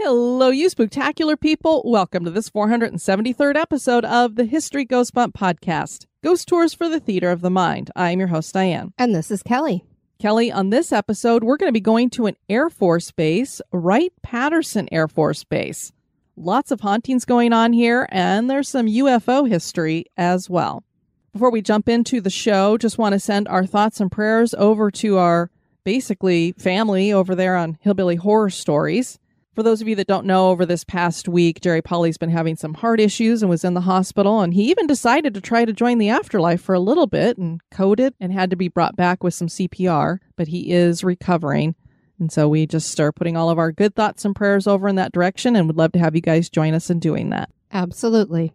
Hello, you spectacular people. Welcome to this 473rd episode of the History Goes Bump podcast Ghost Tours for the Theater of the Mind. I'm your host, Diane. And this is Kelly. Kelly, on this episode, we're going to be going to an Air Force base, Wright Patterson Air Force Base. Lots of hauntings going on here, and there's some UFO history as well. Before we jump into the show, just want to send our thoughts and prayers over to our basically family over there on Hillbilly Horror Stories. For those of you that don't know, over this past week, Jerry Polly's been having some heart issues and was in the hospital. And he even decided to try to join the afterlife for a little bit and coded and had to be brought back with some CPR, but he is recovering. And so we just are putting all of our good thoughts and prayers over in that direction and would love to have you guys join us in doing that. Absolutely.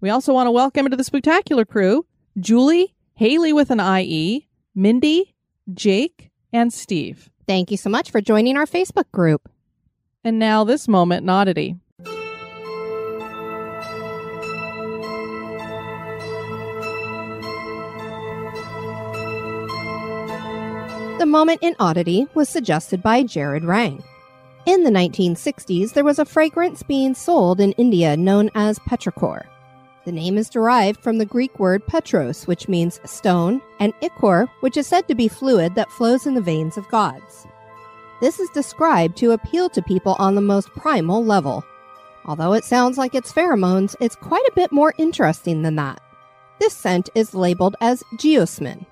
We also want to welcome into the spectacular crew Julie, Haley with an IE, Mindy, Jake, and Steve. Thank you so much for joining our Facebook group. And now this moment in oddity. The moment in oddity was suggested by Jared Rang. In the 1960s, there was a fragrance being sold in India known as petrichor. The name is derived from the Greek word petros, which means stone, and ichor, which is said to be fluid that flows in the veins of gods. This is described to appeal to people on the most primal level. Although it sounds like it's pheromones, it's quite a bit more interesting than that. This scent is labeled as geosmin.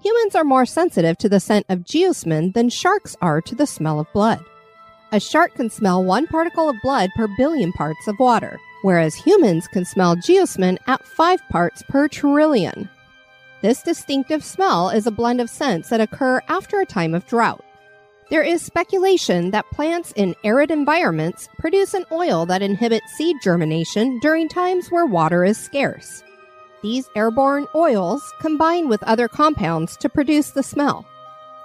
Humans are more sensitive to the scent of geosmin than sharks are to the smell of blood. A shark can smell one particle of blood per billion parts of water, whereas humans can smell geosmin at 5 parts per trillion. This distinctive smell is a blend of scents that occur after a time of drought. There is speculation that plants in arid environments produce an oil that inhibits seed germination during times where water is scarce. These airborne oils combine with other compounds to produce the smell.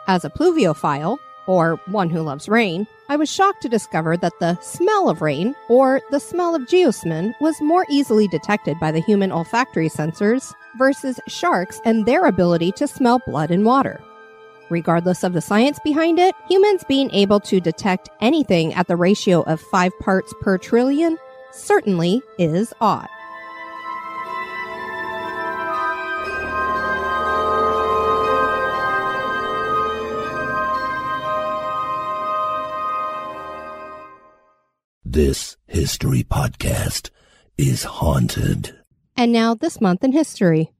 As a pluviophile, or one who loves rain, I was shocked to discover that the smell of rain, or the smell of geosmin, was more easily detected by the human olfactory sensors versus sharks and their ability to smell blood and water. Regardless of the science behind it, humans being able to detect anything at the ratio of 5 parts per trillion certainly is odd. This history podcast is haunted. And now, this month in history.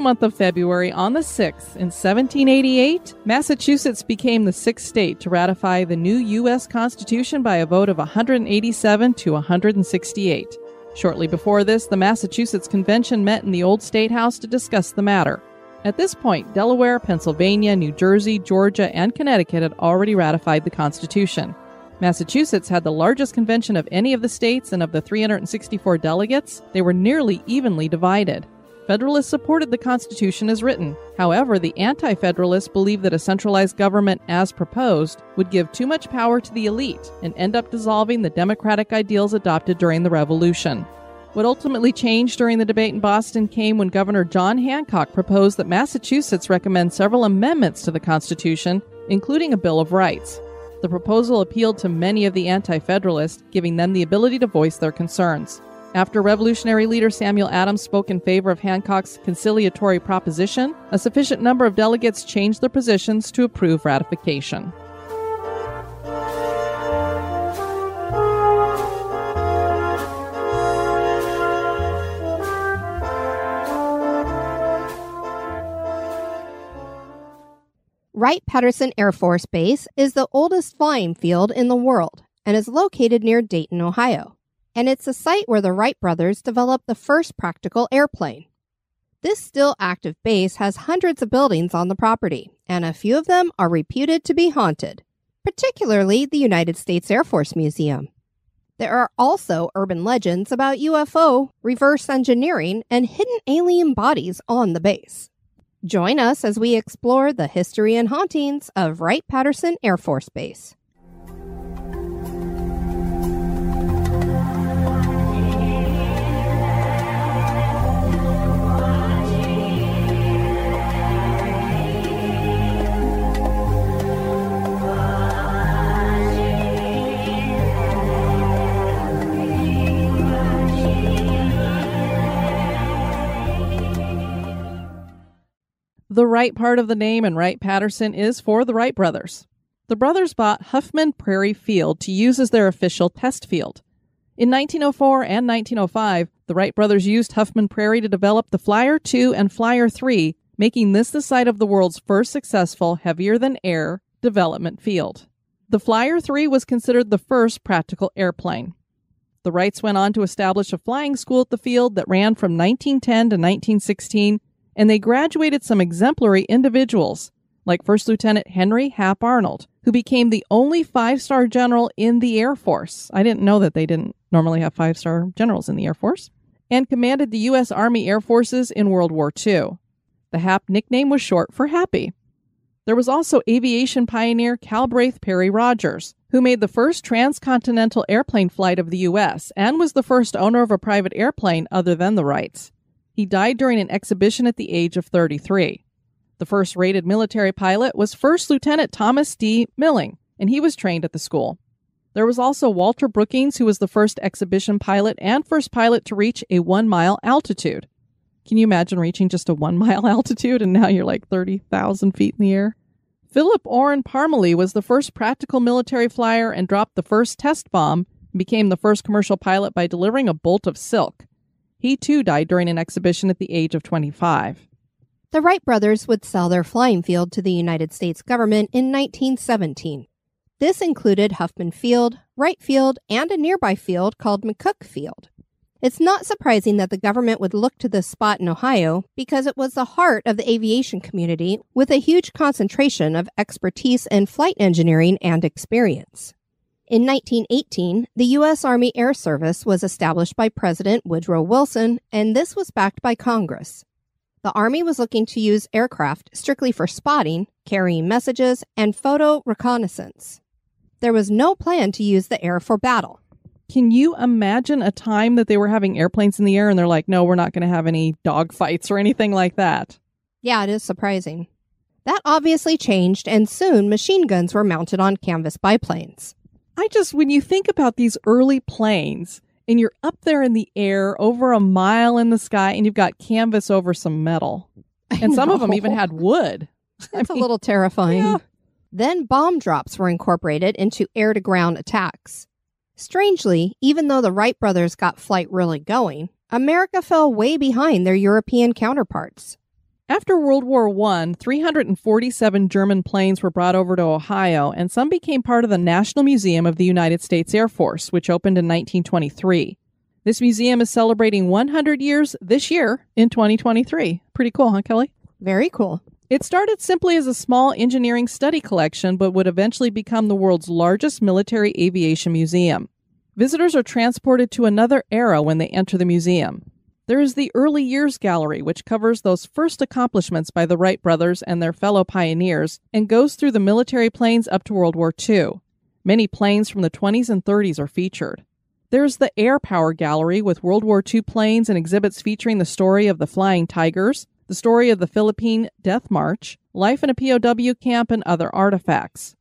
The month of February, on the 6th, in 1788, Massachusetts became the sixth state to ratify the new U.S. Constitution by a vote of 187 to 168. Shortly before this, the Massachusetts Convention met in the Old State House to discuss the matter. At this point, Delaware, Pennsylvania, New Jersey, Georgia, and Connecticut had already ratified the Constitution. Massachusetts had the largest convention of any of the states, and of the 364 delegates, they were nearly evenly divided. Federalists supported the Constitution as written. However, the Anti Federalists believed that a centralized government, as proposed, would give too much power to the elite and end up dissolving the democratic ideals adopted during the Revolution. What ultimately changed during the debate in Boston came when Governor John Hancock proposed that Massachusetts recommend several amendments to the Constitution, including a Bill of Rights. The proposal appealed to many of the Anti Federalists, giving them the ability to voice their concerns. After Revolutionary leader Samuel Adams spoke in favor of Hancock's conciliatory proposition, a sufficient number of delegates changed their positions to approve ratification. Wright Patterson Air Force Base is the oldest flying field in the world and is located near Dayton, Ohio and it's a site where the Wright brothers developed the first practical airplane. This still active base has hundreds of buildings on the property, and a few of them are reputed to be haunted, particularly the United States Air Force Museum. There are also urban legends about UFO, reverse engineering, and hidden alien bodies on the base. Join us as we explore the history and hauntings of Wright Patterson Air Force Base. The Wright part of the name and Wright Patterson is for the Wright brothers. The brothers bought Huffman Prairie Field to use as their official test field. In 1904 and 1905, the Wright brothers used Huffman Prairie to develop the Flyer 2 and Flyer 3, making this the site of the world's first successful heavier than air development field. The Flyer 3 was considered the first practical airplane. The Wrights went on to establish a flying school at the field that ran from 1910 to 1916 and they graduated some exemplary individuals, like First Lieutenant Henry Hap Arnold, who became the only five star general in the Air Force. I didn't know that they didn't normally have five star generals in the Air Force, and commanded the U.S. Army Air Forces in World War II. The Hap nickname was short for Happy. There was also aviation pioneer Calbraith Perry Rogers, who made the first transcontinental airplane flight of the U.S. and was the first owner of a private airplane other than the Wrights. He died during an exhibition at the age of 33. The first rated military pilot was First Lieutenant Thomas D. Milling, and he was trained at the school. There was also Walter Brookins, who was the first exhibition pilot and first pilot to reach a one mile altitude. Can you imagine reaching just a one mile altitude and now you're like 30,000 feet in the air? Philip Orrin Parmelee was the first practical military flyer and dropped the first test bomb and became the first commercial pilot by delivering a bolt of silk. He too died during an exhibition at the age of 25. The Wright brothers would sell their flying field to the United States government in 1917. This included Huffman Field, Wright Field, and a nearby field called McCook Field. It's not surprising that the government would look to this spot in Ohio because it was the heart of the aviation community with a huge concentration of expertise in flight engineering and experience. In 1918, the U.S. Army Air Service was established by President Woodrow Wilson, and this was backed by Congress. The Army was looking to use aircraft strictly for spotting, carrying messages, and photo reconnaissance. There was no plan to use the air for battle. Can you imagine a time that they were having airplanes in the air and they're like, no, we're not going to have any dogfights or anything like that? Yeah, it is surprising. That obviously changed, and soon machine guns were mounted on canvas biplanes. I just, when you think about these early planes and you're up there in the air over a mile in the sky and you've got canvas over some metal, and some of them even had wood. It's I mean, a little terrifying. Yeah. Then bomb drops were incorporated into air to ground attacks. Strangely, even though the Wright brothers got flight really going, America fell way behind their European counterparts. After World War I, 347 German planes were brought over to Ohio, and some became part of the National Museum of the United States Air Force, which opened in 1923. This museum is celebrating 100 years this year in 2023. Pretty cool, huh, Kelly? Very cool. It started simply as a small engineering study collection, but would eventually become the world's largest military aviation museum. Visitors are transported to another era when they enter the museum. There is the Early Years Gallery, which covers those first accomplishments by the Wright brothers and their fellow pioneers and goes through the military planes up to World War II. Many planes from the 20s and 30s are featured. There's the Air Power Gallery with World War II planes and exhibits featuring the story of the Flying Tigers, the story of the Philippine Death March, life in a POW camp, and other artifacts.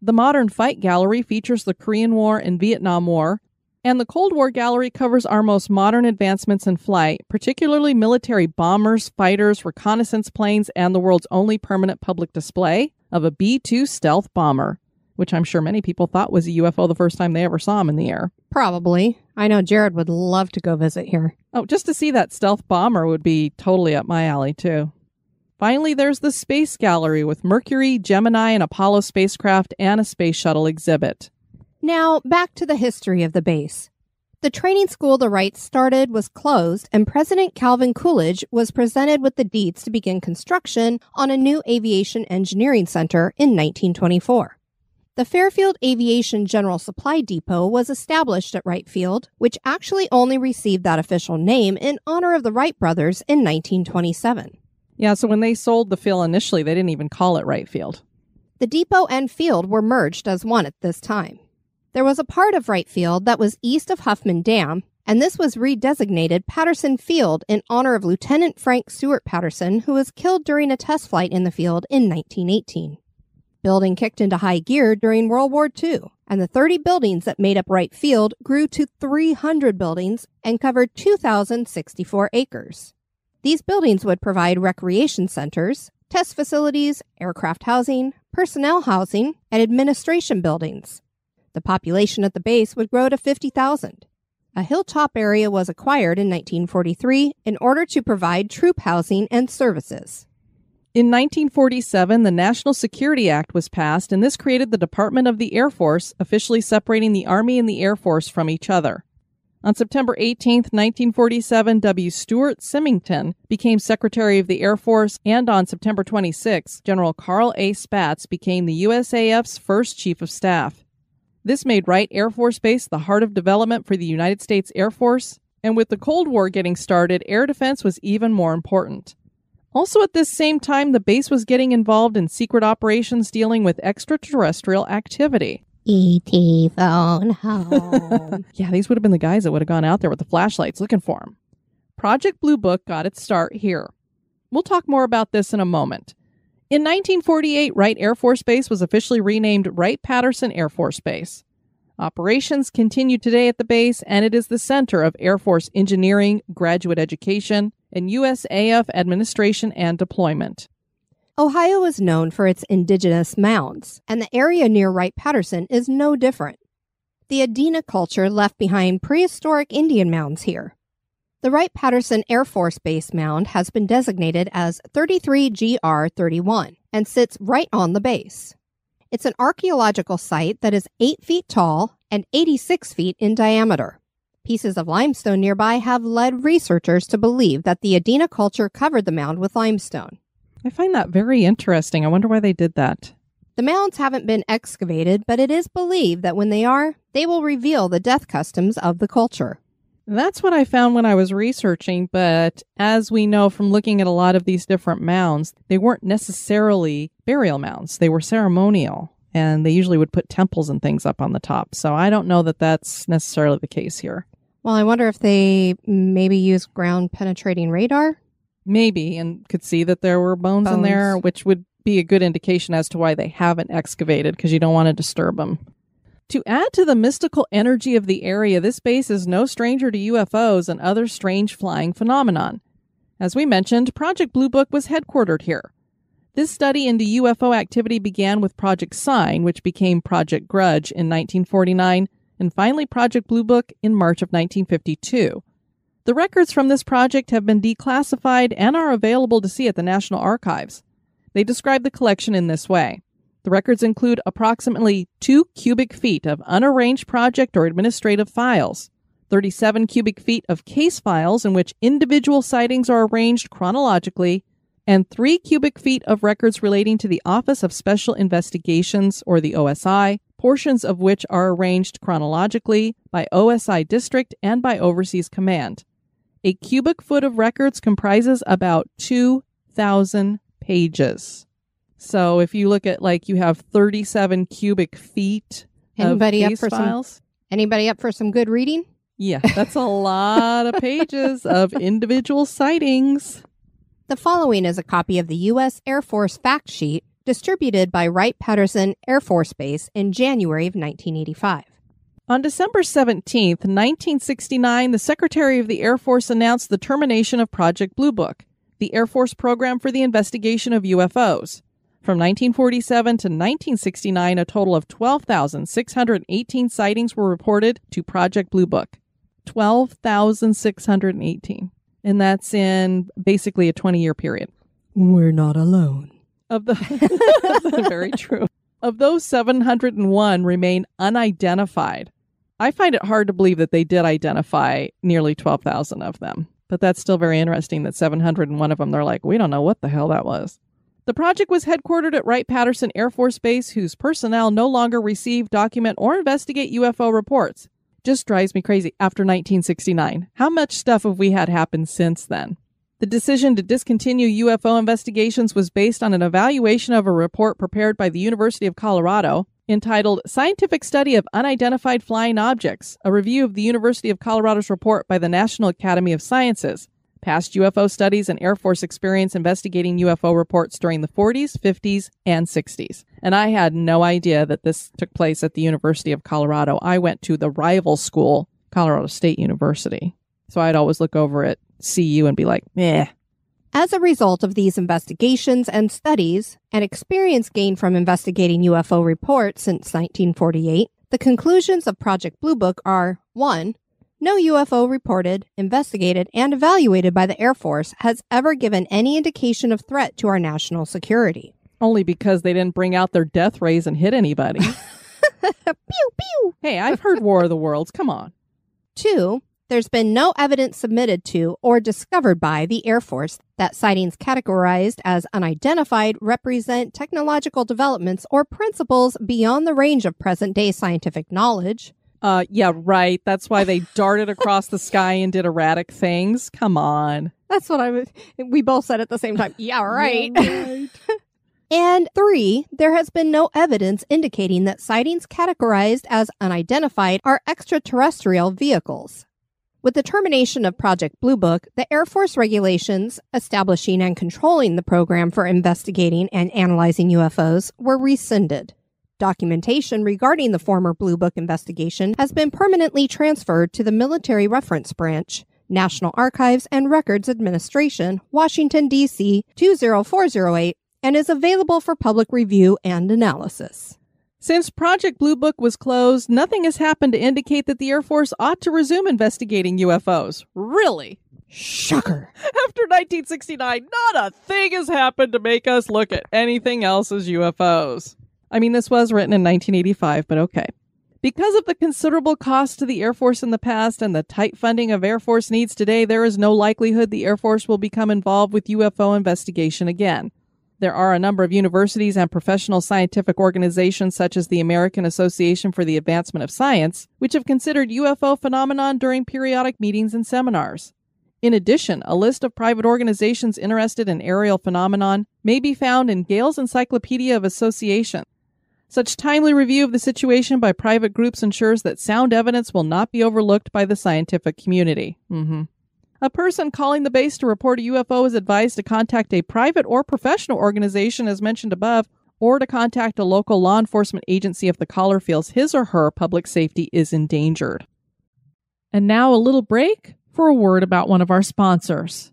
The Modern Fight Gallery features the Korean War and Vietnam War, and the Cold War Gallery covers our most modern advancements in flight, particularly military bombers, fighters, reconnaissance planes, and the world's only permanent public display of a B 2 stealth bomber which I'm sure many people thought was a UFO the first time they ever saw him in the air. Probably. I know Jared would love to go visit here. Oh, just to see that stealth bomber would be totally up my alley, too. Finally, there's the Space Gallery with Mercury, Gemini, and Apollo spacecraft and a space shuttle exhibit. Now, back to the history of the base. The training school the Wrights started was closed, and President Calvin Coolidge was presented with the deeds to begin construction on a new aviation engineering center in 1924. The Fairfield Aviation General Supply Depot was established at Wright Field, which actually only received that official name in honor of the Wright brothers in 1927. Yeah, so when they sold the field initially, they didn't even call it Wright Field. The depot and field were merged as one at this time. There was a part of Wright Field that was east of Huffman Dam, and this was redesignated Patterson Field in honor of Lieutenant Frank Stewart Patterson, who was killed during a test flight in the field in 1918. Building kicked into high gear during World War II, and the 30 buildings that made up Wright Field grew to 300 buildings and covered 2,064 acres. These buildings would provide recreation centers, test facilities, aircraft housing, personnel housing, and administration buildings. The population at the base would grow to 50,000. A hilltop area was acquired in 1943 in order to provide troop housing and services. In 1947, the National Security Act was passed, and this created the Department of the Air Force, officially separating the Army and the Air Force from each other. On September 18, 1947, W. Stuart Symington became Secretary of the Air Force, and on September 26, General Carl A. Spaatz became the USAF's first Chief of Staff. This made Wright Air Force Base the heart of development for the United States Air Force, and with the Cold War getting started, air defense was even more important. Also, at this same time, the base was getting involved in secret operations dealing with extraterrestrial activity. E.T. phone home. yeah, these would have been the guys that would have gone out there with the flashlights looking for him. Project Blue Book got its start here. We'll talk more about this in a moment. In 1948, Wright Air Force Base was officially renamed Wright Patterson Air Force Base. Operations continue today at the base, and it is the center of Air Force engineering, graduate education, and USAF administration and deployment. Ohio is known for its indigenous mounds, and the area near Wright Patterson is no different. The Adena culture left behind prehistoric Indian mounds here. The Wright Patterson Air Force Base mound has been designated as 33GR 31 and sits right on the base. It's an archaeological site that is 8 feet tall and 86 feet in diameter. Pieces of limestone nearby have led researchers to believe that the Adena culture covered the mound with limestone. I find that very interesting. I wonder why they did that. The mounds haven't been excavated, but it is believed that when they are, they will reveal the death customs of the culture. That's what I found when I was researching, but as we know from looking at a lot of these different mounds, they weren't necessarily burial mounds, they were ceremonial and they usually would put temples and things up on the top. So I don't know that that's necessarily the case here. Well, I wonder if they maybe use ground penetrating radar. Maybe, and could see that there were bones, bones. in there, which would be a good indication as to why they haven't excavated because you don't want to disturb them. To add to the mystical energy of the area, this base is no stranger to UFOs and other strange flying phenomenon. As we mentioned, Project Blue Book was headquartered here. This study into UFO activity began with Project Sign, which became Project Grudge in 1949, and finally Project Blue Book in March of 1952. The records from this project have been declassified and are available to see at the National Archives. They describe the collection in this way. The records include approximately 2 cubic feet of unarranged project or administrative files, 37 cubic feet of case files in which individual sightings are arranged chronologically, and three cubic feet of records relating to the Office of Special Investigations, or the OSI, portions of which are arranged chronologically by OSI district and by Overseas Command. A cubic foot of records comprises about 2,000 pages. So if you look at like you have 37 cubic feet Anybody of up for some- Anybody up for some good reading? Yeah, that's a lot of pages of individual sightings. The following is a copy of the U.S. Air Force fact sheet distributed by Wright Patterson Air Force Base in January of 1985. On December 17th, 1969, the Secretary of the Air Force announced the termination of Project Blue Book, the Air Force program for the investigation of UFOs. From 1947 to 1969, a total of 12,618 sightings were reported to Project Blue Book. 12,618. And that's in basically a 20 year period. We're not alone. Of the very true. Of those 701 remain unidentified. I find it hard to believe that they did identify nearly 12,000 of them. But that's still very interesting that 701 of them they're like, we don't know what the hell that was. The project was headquartered at Wright Patterson Air Force Base, whose personnel no longer receive, document, or investigate UFO reports. Just drives me crazy after 1969. How much stuff have we had happen since then? The decision to discontinue UFO investigations was based on an evaluation of a report prepared by the University of Colorado entitled Scientific Study of Unidentified Flying Objects, a review of the University of Colorado's report by the National Academy of Sciences. Past UFO studies and Air Force experience investigating UFO reports during the 40s, 50s, and 60s. And I had no idea that this took place at the University of Colorado. I went to the rival school, Colorado State University. So I'd always look over at CU and be like, meh. As a result of these investigations and studies, and experience gained from investigating UFO reports since 1948, the conclusions of Project Blue Book are 1. No UFO reported, investigated, and evaluated by the Air Force has ever given any indication of threat to our national security. Only because they didn't bring out their death rays and hit anybody. Pew pew! hey, I've heard War of the Worlds. Come on. 2. There's been no evidence submitted to or discovered by the Air Force that sightings categorized as unidentified represent technological developments or principles beyond the range of present day scientific knowledge. Uh, yeah, right. That's why they darted across the sky and did erratic things. Come on. That's what I was. We both said at the same time. Yeah, right. Yeah, right. And three, there has been no evidence indicating that sightings categorized as unidentified are extraterrestrial vehicles. With the termination of Project Blue Book, the Air Force regulations establishing and controlling the program for investigating and analyzing UFOs were rescinded. Documentation regarding the former Blue Book investigation has been permanently transferred to the Military Reference Branch, National Archives and Records Administration, Washington, D.C. 20408, and is available for public review and analysis. Since Project Blue Book was closed, nothing has happened to indicate that the Air Force ought to resume investigating UFOs. Really? Shocker. After 1969, not a thing has happened to make us look at anything else as UFOs. I mean, this was written in 1985, but okay. Because of the considerable cost to the Air Force in the past and the tight funding of Air Force needs today, there is no likelihood the Air Force will become involved with UFO investigation again. There are a number of universities and professional scientific organizations such as the American Association for the Advancement of Science, which have considered UFO phenomenon during periodic meetings and seminars. In addition, a list of private organizations interested in aerial phenomenon may be found in Gale's Encyclopedia of Association. Such timely review of the situation by private groups ensures that sound evidence will not be overlooked by the scientific community. Mm-hmm. A person calling the base to report a UFO is advised to contact a private or professional organization as mentioned above, or to contact a local law enforcement agency if the caller feels his or her public safety is endangered. And now a little break for a word about one of our sponsors.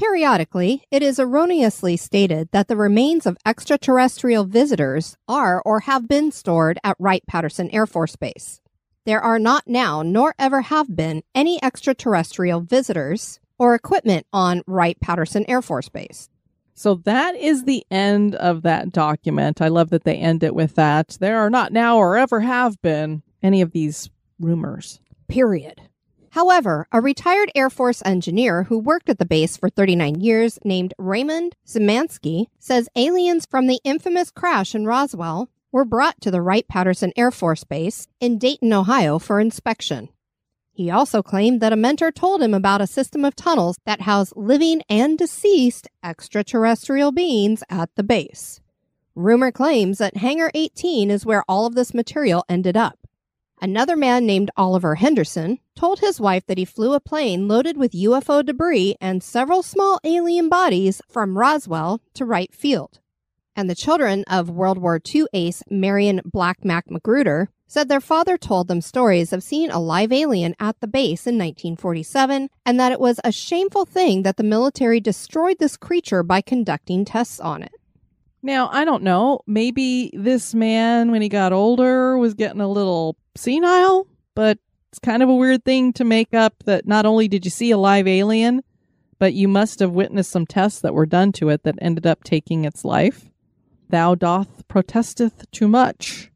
Periodically, it is erroneously stated that the remains of extraterrestrial visitors are or have been stored at Wright Patterson Air Force Base. There are not now, nor ever have been, any extraterrestrial visitors or equipment on Wright Patterson Air Force Base. So that is the end of that document. I love that they end it with that. There are not now or ever have been any of these rumors. Period. However, a retired Air Force engineer who worked at the base for 39 years named Raymond Zimansky says aliens from the infamous crash in Roswell were brought to the Wright Patterson Air Force Base in Dayton, Ohio for inspection. He also claimed that a mentor told him about a system of tunnels that house living and deceased extraterrestrial beings at the base. Rumor claims that Hangar 18 is where all of this material ended up. Another man named Oliver Henderson told his wife that he flew a plane loaded with UFO debris and several small alien bodies from Roswell to Wright Field. And the children of World War II ace Marion Black Mac Magruder said their father told them stories of seeing a live alien at the base in 1947 and that it was a shameful thing that the military destroyed this creature by conducting tests on it. Now, I don't know. Maybe this man, when he got older, was getting a little senile, but it's kind of a weird thing to make up that not only did you see a live alien, but you must have witnessed some tests that were done to it that ended up taking its life. Thou doth protesteth too much.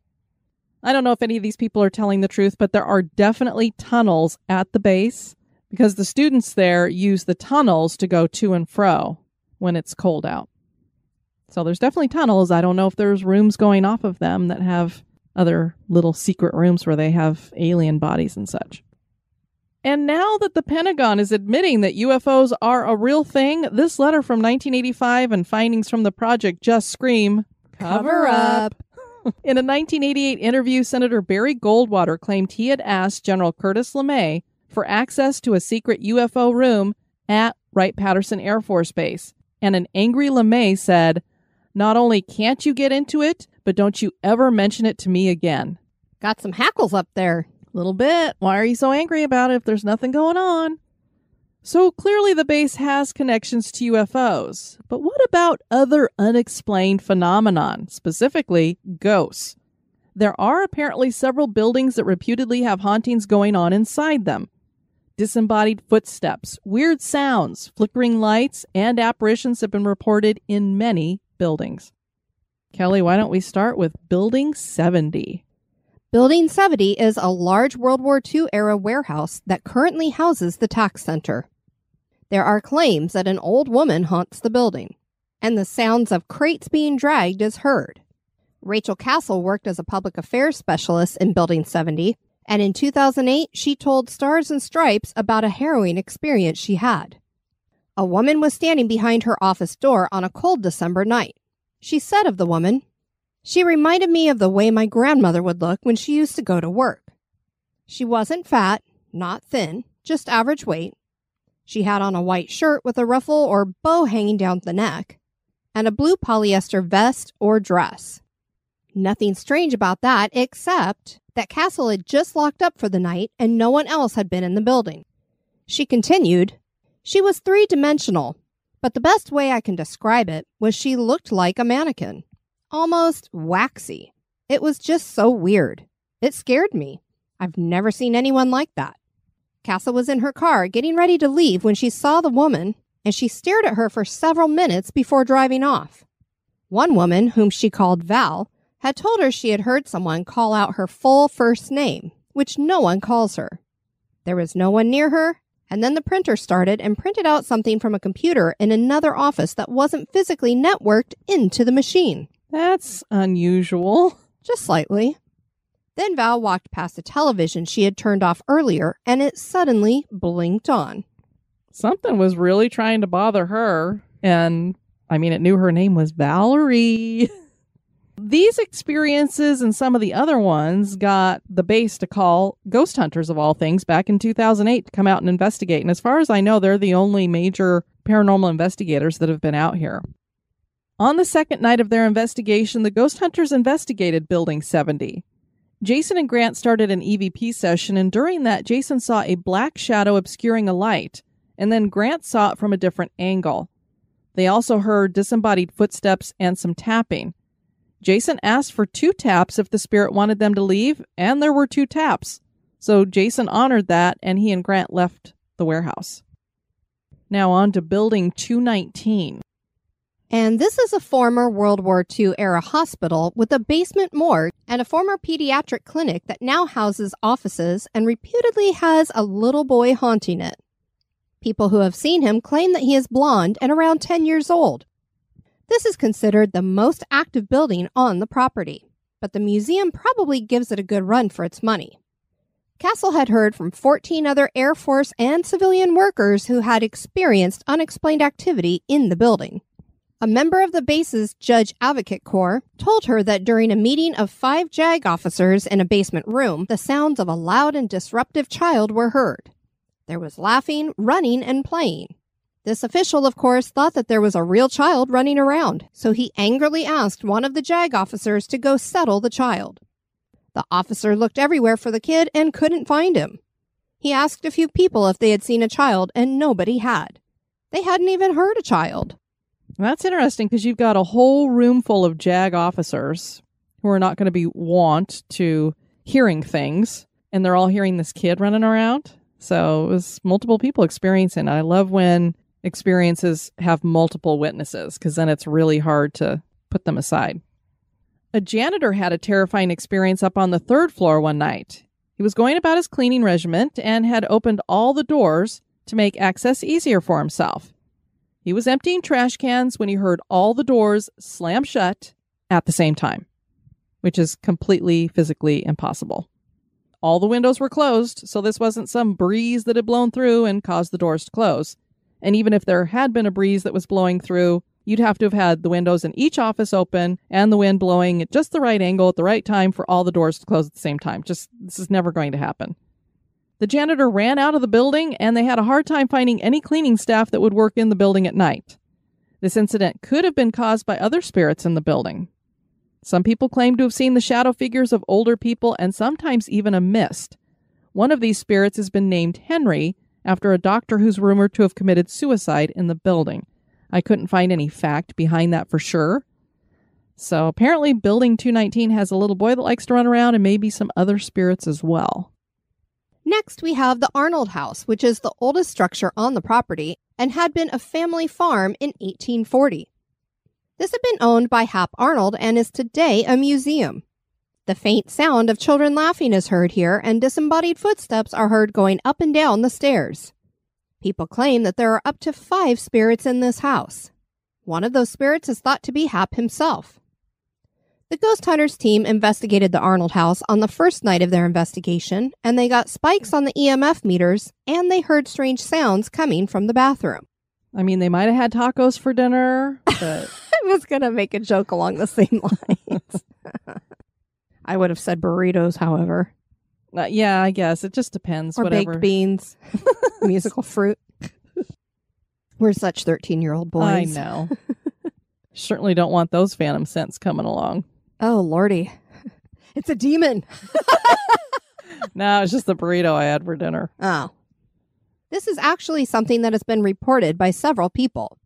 I don't know if any of these people are telling the truth, but there are definitely tunnels at the base because the students there use the tunnels to go to and fro when it's cold out. So there's definitely tunnels. I don't know if there's rooms going off of them that have other little secret rooms where they have alien bodies and such. And now that the Pentagon is admitting that UFOs are a real thing, this letter from 1985 and findings from the project just scream Cover up. In a 1988 interview, Senator Barry Goldwater claimed he had asked General Curtis LeMay for access to a secret UFO room at Wright Patterson Air Force Base. And an angry LeMay said, Not only can't you get into it, but don't you ever mention it to me again. Got some hackles up there. A little bit. Why are you so angry about it if there's nothing going on? So clearly the base has connections to UFOs. But what about other unexplained phenomenon, specifically ghosts? There are apparently several buildings that reputedly have hauntings going on inside them. Disembodied footsteps, weird sounds, flickering lights, and apparitions have been reported in many buildings. Kelly, why don't we start with Building 70? Building 70 is a large World War II era warehouse that currently houses the tax center. There are claims that an old woman haunts the building, and the sounds of crates being dragged is heard. Rachel Castle worked as a public affairs specialist in Building 70, and in 2008, she told Stars and Stripes about a harrowing experience she had. A woman was standing behind her office door on a cold December night. She said of the woman, She reminded me of the way my grandmother would look when she used to go to work. She wasn't fat, not thin, just average weight. She had on a white shirt with a ruffle or bow hanging down the neck, and a blue polyester vest or dress. Nothing strange about that, except that Castle had just locked up for the night and no one else had been in the building. She continued, She was three dimensional, but the best way I can describe it was she looked like a mannequin, almost waxy. It was just so weird. It scared me. I've never seen anyone like that. Castle was in her car getting ready to leave when she saw the woman, and she stared at her for several minutes before driving off. One woman, whom she called Val, had told her she had heard someone call out her full first name, which no one calls her. There was no one near her, and then the printer started and printed out something from a computer in another office that wasn't physically networked into the machine. That's unusual. Just slightly. Then Val walked past a television she had turned off earlier and it suddenly blinked on. Something was really trying to bother her. And I mean, it knew her name was Valerie. These experiences and some of the other ones got the base to call ghost hunters of all things back in 2008 to come out and investigate. And as far as I know, they're the only major paranormal investigators that have been out here. On the second night of their investigation, the ghost hunters investigated Building 70. Jason and Grant started an EVP session, and during that, Jason saw a black shadow obscuring a light, and then Grant saw it from a different angle. They also heard disembodied footsteps and some tapping. Jason asked for two taps if the spirit wanted them to leave, and there were two taps. So Jason honored that, and he and Grant left the warehouse. Now on to building 219. And this is a former World War II era hospital with a basement morgue and a former pediatric clinic that now houses offices and reputedly has a little boy haunting it. People who have seen him claim that he is blond and around 10 years old. This is considered the most active building on the property, but the museum probably gives it a good run for its money. Castle had heard from 14 other Air Force and civilian workers who had experienced unexplained activity in the building. A member of the base's Judge Advocate Corps told her that during a meeting of five JAG officers in a basement room, the sounds of a loud and disruptive child were heard. There was laughing, running, and playing. This official, of course, thought that there was a real child running around, so he angrily asked one of the JAG officers to go settle the child. The officer looked everywhere for the kid and couldn't find him. He asked a few people if they had seen a child, and nobody had. They hadn't even heard a child. That's interesting because you've got a whole room full of JAG officers who are not going to be wont to hearing things, and they're all hearing this kid running around. So it was multiple people experiencing. I love when experiences have multiple witnesses because then it's really hard to put them aside. A janitor had a terrifying experience up on the third floor one night. He was going about his cleaning regimen and had opened all the doors to make access easier for himself. He was emptying trash cans when he heard all the doors slam shut at the same time, which is completely physically impossible. All the windows were closed, so this wasn't some breeze that had blown through and caused the doors to close. And even if there had been a breeze that was blowing through, you'd have to have had the windows in each office open and the wind blowing at just the right angle at the right time for all the doors to close at the same time. Just this is never going to happen. The janitor ran out of the building and they had a hard time finding any cleaning staff that would work in the building at night. This incident could have been caused by other spirits in the building. Some people claim to have seen the shadow figures of older people and sometimes even a mist. One of these spirits has been named Henry after a doctor who's rumored to have committed suicide in the building. I couldn't find any fact behind that for sure. So apparently, Building 219 has a little boy that likes to run around and maybe some other spirits as well. Next, we have the Arnold House, which is the oldest structure on the property and had been a family farm in 1840. This had been owned by Hap Arnold and is today a museum. The faint sound of children laughing is heard here, and disembodied footsteps are heard going up and down the stairs. People claim that there are up to five spirits in this house. One of those spirits is thought to be Hap himself. The Ghost Hunters team investigated the Arnold house on the first night of their investigation, and they got spikes on the EMF meters, and they heard strange sounds coming from the bathroom. I mean, they might have had tacos for dinner, but I was going to make a joke along the same lines. I would have said burritos, however, uh, yeah, I guess it just depends. or whatever. baked beans, musical fruit. We're such 13 year old boys. I know. Certainly don't want those phantom scents coming along. Oh, Lordy. It's a demon. No, it's just the burrito I had for dinner. Oh. This is actually something that has been reported by several people.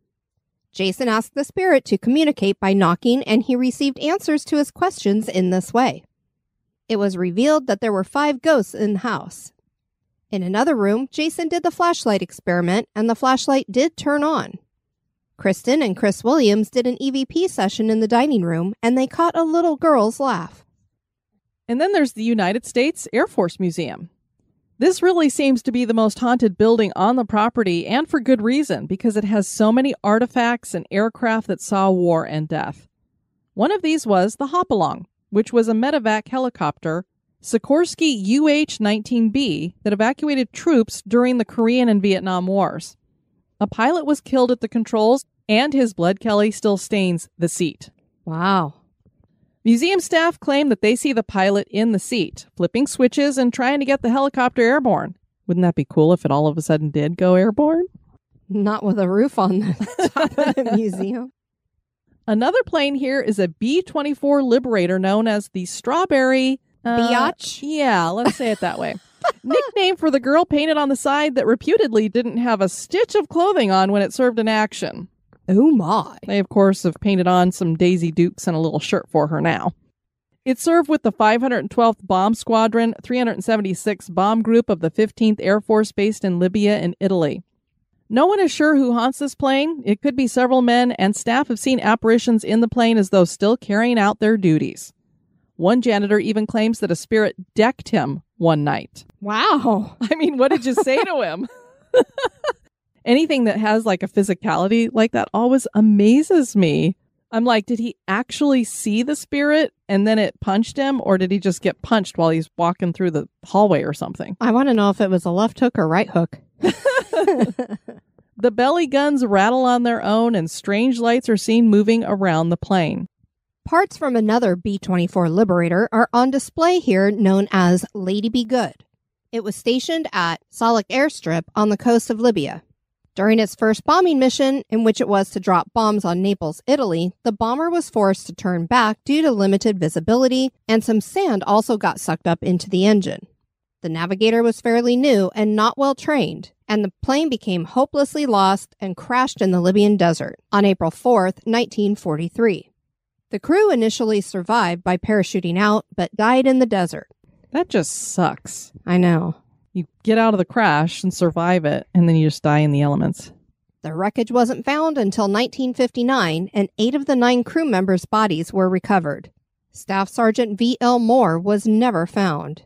Jason asked the spirit to communicate by knocking, and he received answers to his questions in this way. It was revealed that there were five ghosts in the house. In another room, Jason did the flashlight experiment, and the flashlight did turn on. Kristen and Kris Williams did an EVP session in the dining room, and they caught a little girl's laugh. And then there's the United States Air Force Museum. This really seems to be the most haunted building on the property, and for good reason, because it has so many artifacts and aircraft that saw war and death. One of these was the Hopalong, which was a medevac helicopter Sikorsky UH 19B that evacuated troops during the Korean and Vietnam Wars. A pilot was killed at the controls, and his blood Kelly still stains the seat. Wow. Museum staff claim that they see the pilot in the seat, flipping switches and trying to get the helicopter airborne. Wouldn't that be cool if it all of a sudden did go airborne? Not with a roof on the top of the museum. Another plane here is a B 24 Liberator known as the Strawberry. uh, Biatch? Yeah, let's say it that way. Nickname for the girl painted on the side that reputedly didn't have a stitch of clothing on when it served in action. Oh my. They, of course, have painted on some Daisy Dukes and a little shirt for her now. It served with the 512th Bomb Squadron, 376 Bomb Group of the 15th Air Force based in Libya and Italy. No one is sure who haunts this plane. It could be several men, and staff have seen apparitions in the plane as though still carrying out their duties. One janitor even claims that a spirit decked him one night. Wow. I mean, what did you say to him? Anything that has like a physicality like that always amazes me. I'm like, did he actually see the spirit and then it punched him, or did he just get punched while he's walking through the hallway or something? I want to know if it was a left hook or right hook. The belly guns rattle on their own, and strange lights are seen moving around the plane. Parts from another B 24 Liberator are on display here, known as Lady Be Good. It was stationed at Salak Airstrip on the coast of Libya. During its first bombing mission, in which it was to drop bombs on Naples, Italy, the bomber was forced to turn back due to limited visibility, and some sand also got sucked up into the engine. The navigator was fairly new and not well trained, and the plane became hopelessly lost and crashed in the Libyan desert on April 4th, 1943. The crew initially survived by parachuting out, but died in the desert. That just sucks. I know. You get out of the crash and survive it, and then you just die in the elements. The wreckage wasn't found until 1959, and eight of the nine crew members' bodies were recovered. Staff Sergeant V.L. Moore was never found.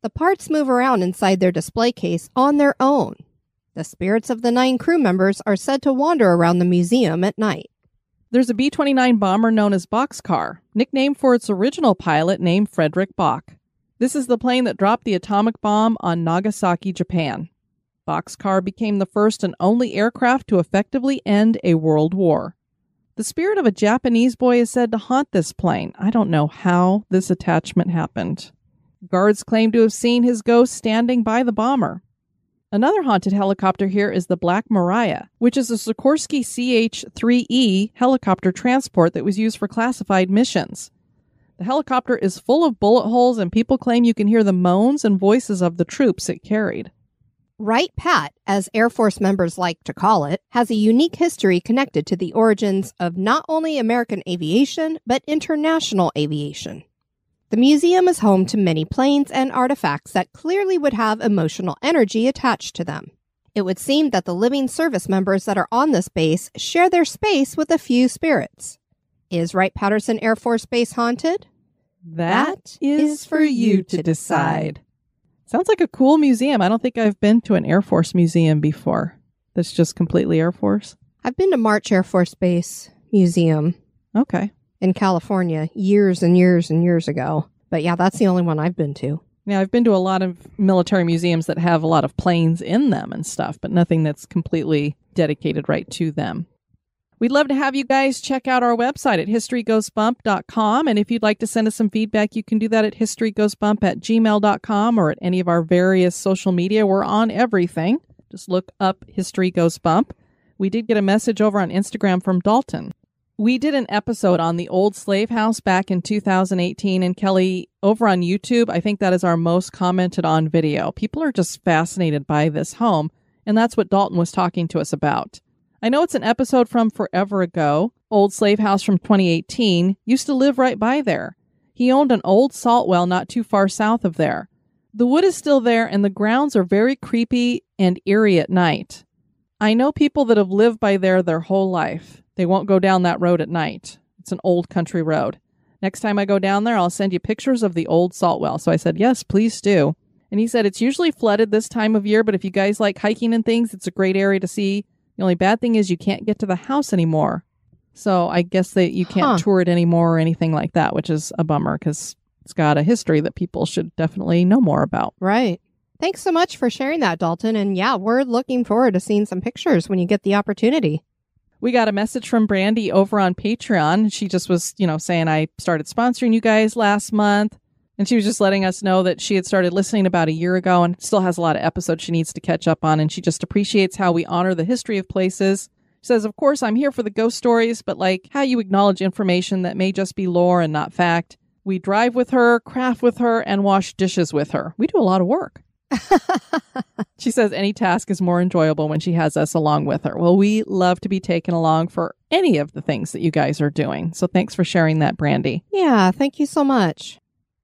The parts move around inside their display case on their own. The spirits of the nine crew members are said to wander around the museum at night. There's a B 29 bomber known as Boxcar, nicknamed for its original pilot named Frederick Bock. This is the plane that dropped the atomic bomb on Nagasaki, Japan. Boxcar became the first and only aircraft to effectively end a world war. The spirit of a Japanese boy is said to haunt this plane. I don't know how this attachment happened. Guards claim to have seen his ghost standing by the bomber. Another haunted helicopter here is the Black Maria, which is a Sikorsky CH 3E helicopter transport that was used for classified missions. The helicopter is full of bullet holes, and people claim you can hear the moans and voices of the troops it carried. Wright Pat, as Air Force members like to call it, has a unique history connected to the origins of not only American aviation, but international aviation. The museum is home to many planes and artifacts that clearly would have emotional energy attached to them. It would seem that the living service members that are on this base share their space with a few spirits. Is Wright Patterson Air Force Base haunted? that is for you to decide. Sounds like a cool museum. I don't think I've been to an Air Force museum before. That's just completely Air Force. I've been to March Air Force Base Museum Okay. In California years and years and years ago. But yeah, that's the only one I've been to. Yeah, I've been to a lot of military museums that have a lot of planes in them and stuff, but nothing that's completely dedicated right to them. We'd love to have you guys check out our website at historygoesbump.com. And if you'd like to send us some feedback, you can do that at historygoesbump at gmail.com or at any of our various social media. We're on everything. Just look up History Goes Bump. We did get a message over on Instagram from Dalton. We did an episode on the old slave house back in 2018, and Kelly, over on YouTube, I think that is our most commented on video. People are just fascinated by this home, and that's what Dalton was talking to us about. I know it's an episode from forever ago. Old slave house from 2018 used to live right by there. He owned an old salt well not too far south of there. The wood is still there, and the grounds are very creepy and eerie at night. I know people that have lived by there their whole life. They won't go down that road at night. It's an old country road. Next time I go down there, I'll send you pictures of the old salt well. So I said, Yes, please do. And he said, It's usually flooded this time of year, but if you guys like hiking and things, it's a great area to see. The only bad thing is you can't get to the house anymore. So I guess that you can't Huh. tour it anymore or anything like that, which is a bummer because it's got a history that people should definitely know more about. Right. Thanks so much for sharing that, Dalton. And yeah, we're looking forward to seeing some pictures when you get the opportunity. We got a message from Brandy over on Patreon. She just was, you know, saying I started sponsoring you guys last month. And she was just letting us know that she had started listening about a year ago and still has a lot of episodes she needs to catch up on. And she just appreciates how we honor the history of places. She says, Of course, I'm here for the ghost stories, but like how you acknowledge information that may just be lore and not fact. We drive with her, craft with her, and wash dishes with her. We do a lot of work. she says any task is more enjoyable when she has us along with her. Well, we love to be taken along for any of the things that you guys are doing. So thanks for sharing that, Brandy. Yeah, thank you so much.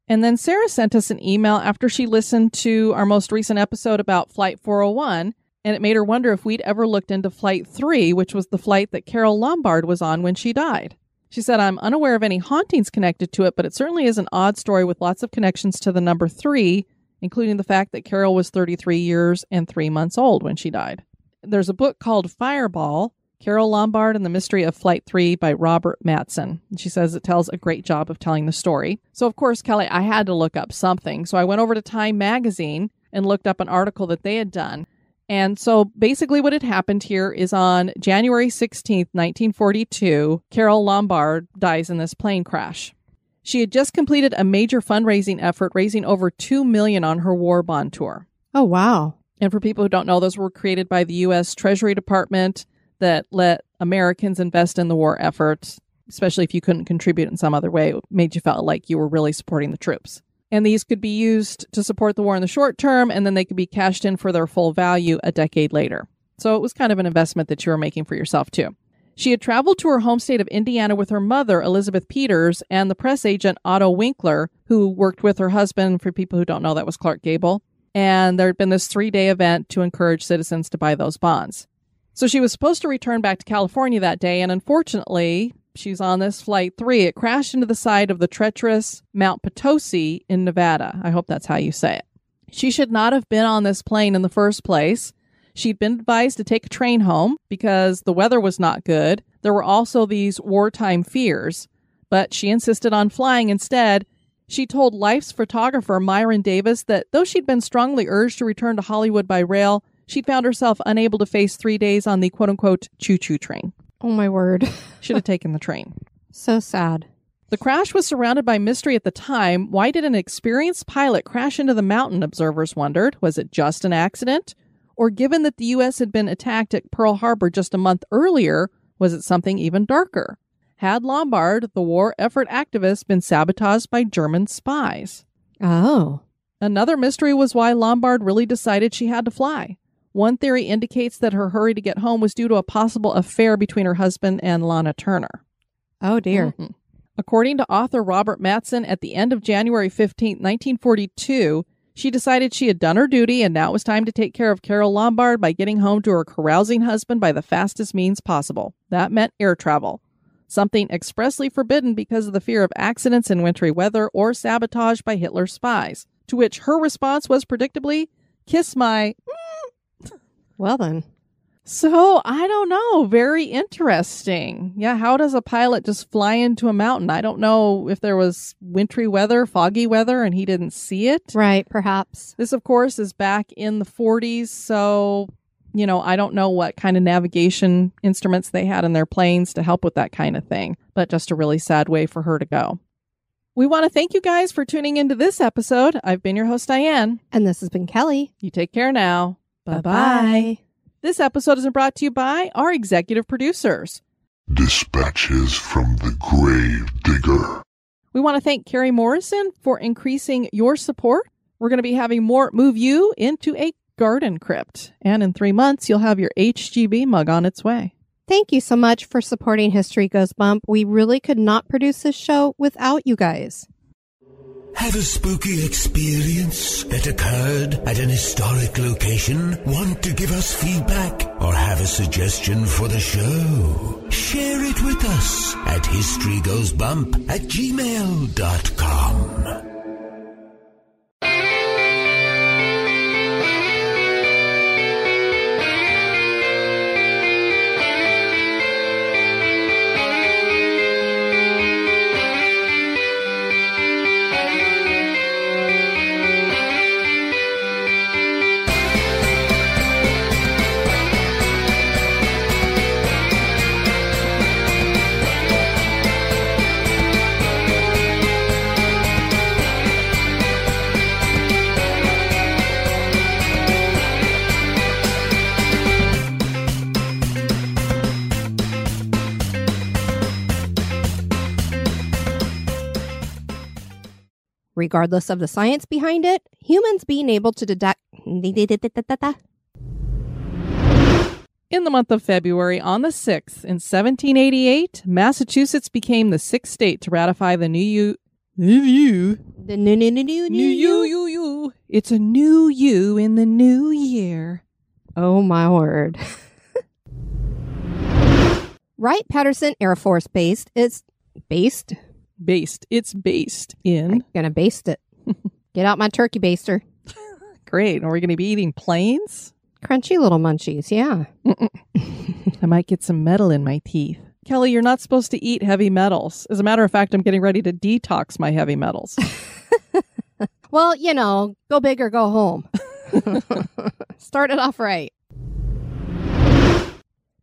And then Sarah sent us an email after she listened to our most recent episode about Flight 401, and it made her wonder if we'd ever looked into Flight 3, which was the flight that Carole Lombard was on when she died. She said, I'm unaware of any hauntings connected to it, but it certainly is an odd story with lots of connections to the number 3, including the fact that Carole was 33 years and 3 months old when she died. There's a book called Fireball Carole Lombard and the Mystery of Flight 3 by Robert Matzen. She says it tells a great job of telling the story. So, of course, Kelly, I had to look up something. So I went over to Time Magazine and looked up an article that they had done. And so basically, what had happened here is on January 16th, 1942, Carole Lombard dies in this plane crash. She had just completed a major fundraising effort, raising over 2 million on her war bond tour. Oh, wow. And for people who don't know, those were created by the U.S. Treasury Department that let Americans invest in the war effort, especially if you couldn't contribute in some other way, it made you feel like you were really supporting the troops. And these could be used to support the war in the short term, and then they could be cashed in for their full value a decade later. So it was kind of an investment that you were making for yourself, too. She had traveled to her home state of Indiana with her mother, Elizabeth Peters, and the press agent Otto Winkler, who worked with her husband. For people who don't know, that was Clark Gable. And there had been this three day event to encourage citizens to buy those bonds. So she was supposed to return back to California that day, and unfortunately, she's on this flight three. It crashed into the side of the treacherous Mount Potosi in Nevada. I hope that's how you say it. She should not have been on this plane in the first place. She'd been advised to take a train home because the weather was not good. There were also these wartime fears, but she insisted on flying instead. She told Life's photographer Myron Davis that though she'd been strongly urged to return to Hollywood by rail, she'd found herself unable to face three days on the quote unquote choo choo train. Oh, my word. Should have taken the train. So sad. The crash was surrounded by mystery at the time. Why did an experienced pilot crash into the mountain? Observers wondered. Was it just an accident? Or given that the U.S. had been attacked at Pearl Harbor just a month earlier, was it something even darker? Had Lombard, the war effort activist, been sabotaged by German spies? Oh. Another mystery was why Lombard really decided she had to fly. One theory indicates that her hurry to get home was due to a possible affair between her husband and Lana Turner. Oh, dear. Mm-hmm. According to author Robert Matzen, at the end of January 15, 1942, she decided she had done her duty and now it was time to take care of Carole Lombard by getting home to her carousing husband by the fastest means possible. That meant air travel, something expressly forbidden because of the fear of accidents in wintry weather or sabotage by Hitler's spies. To which her response was predictably, Kiss my well, then. So I don't know. Very interesting. Yeah. How does a pilot just fly into a mountain? I don't know if there was wintry weather, foggy weather, and he didn't see it. Right. Perhaps. This, of course, is back in the 40s. So, you know, I don't know what kind of navigation instruments they had in their planes to help with that kind of thing, but just a really sad way for her to go. We want to thank you guys for tuning into this episode. I've been your host, Diane. And this has been Kelly. You take care now. Bye bye. This episode is brought to you by our executive producers Dispatches from the Grave Digger. We want to thank Carrie Morrison for increasing your support. We're going to be having more move you into a garden crypt. And in three months, you'll have your HGB mug on its way. Thank you so much for supporting History Goes Bump. We really could not produce this show without you guys. Have a spooky experience that occurred at an historic location? Want to give us feedback or have a suggestion for the show? Share it with us at historygoesbump at gmail.com. Regardless of the science behind it, humans being able to detect. In the month of February, on the 6th, in 1788, Massachusetts became the sixth state to ratify the New U. New U. The new, new, new, new, New U, U, U. It's a new you in the new year. Oh my word. Wright Patterson Air Force Base is based. Based. It's based in. I'm gonna baste it. Get out my turkey baster. Great. Are we going to be eating planes? Crunchy little munchies, yeah. I might get some metal in my teeth. Kelly, you're not supposed to eat heavy metals. As a matter of fact, I'm getting ready to detox my heavy metals. Well, you know, go big or go home. Start it off right.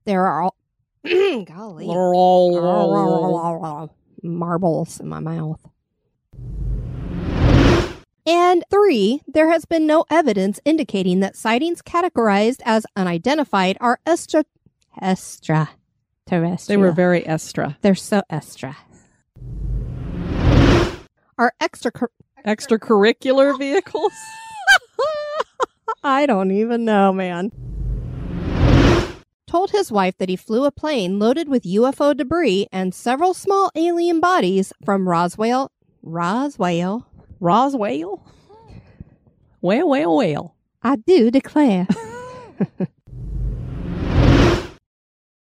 There are all golly marbles in my mouth. And three, there has been no evidence indicating that sightings categorized as unidentified are extra extra terrestrial. they were very extra. They're so extra. Are extra Extracurricular vehicles? I don't even know, man. Told his wife that he flew a plane loaded with UFO debris and several small alien bodies from Roswell, Roswell. Roswell? Well, well, well. I do declare.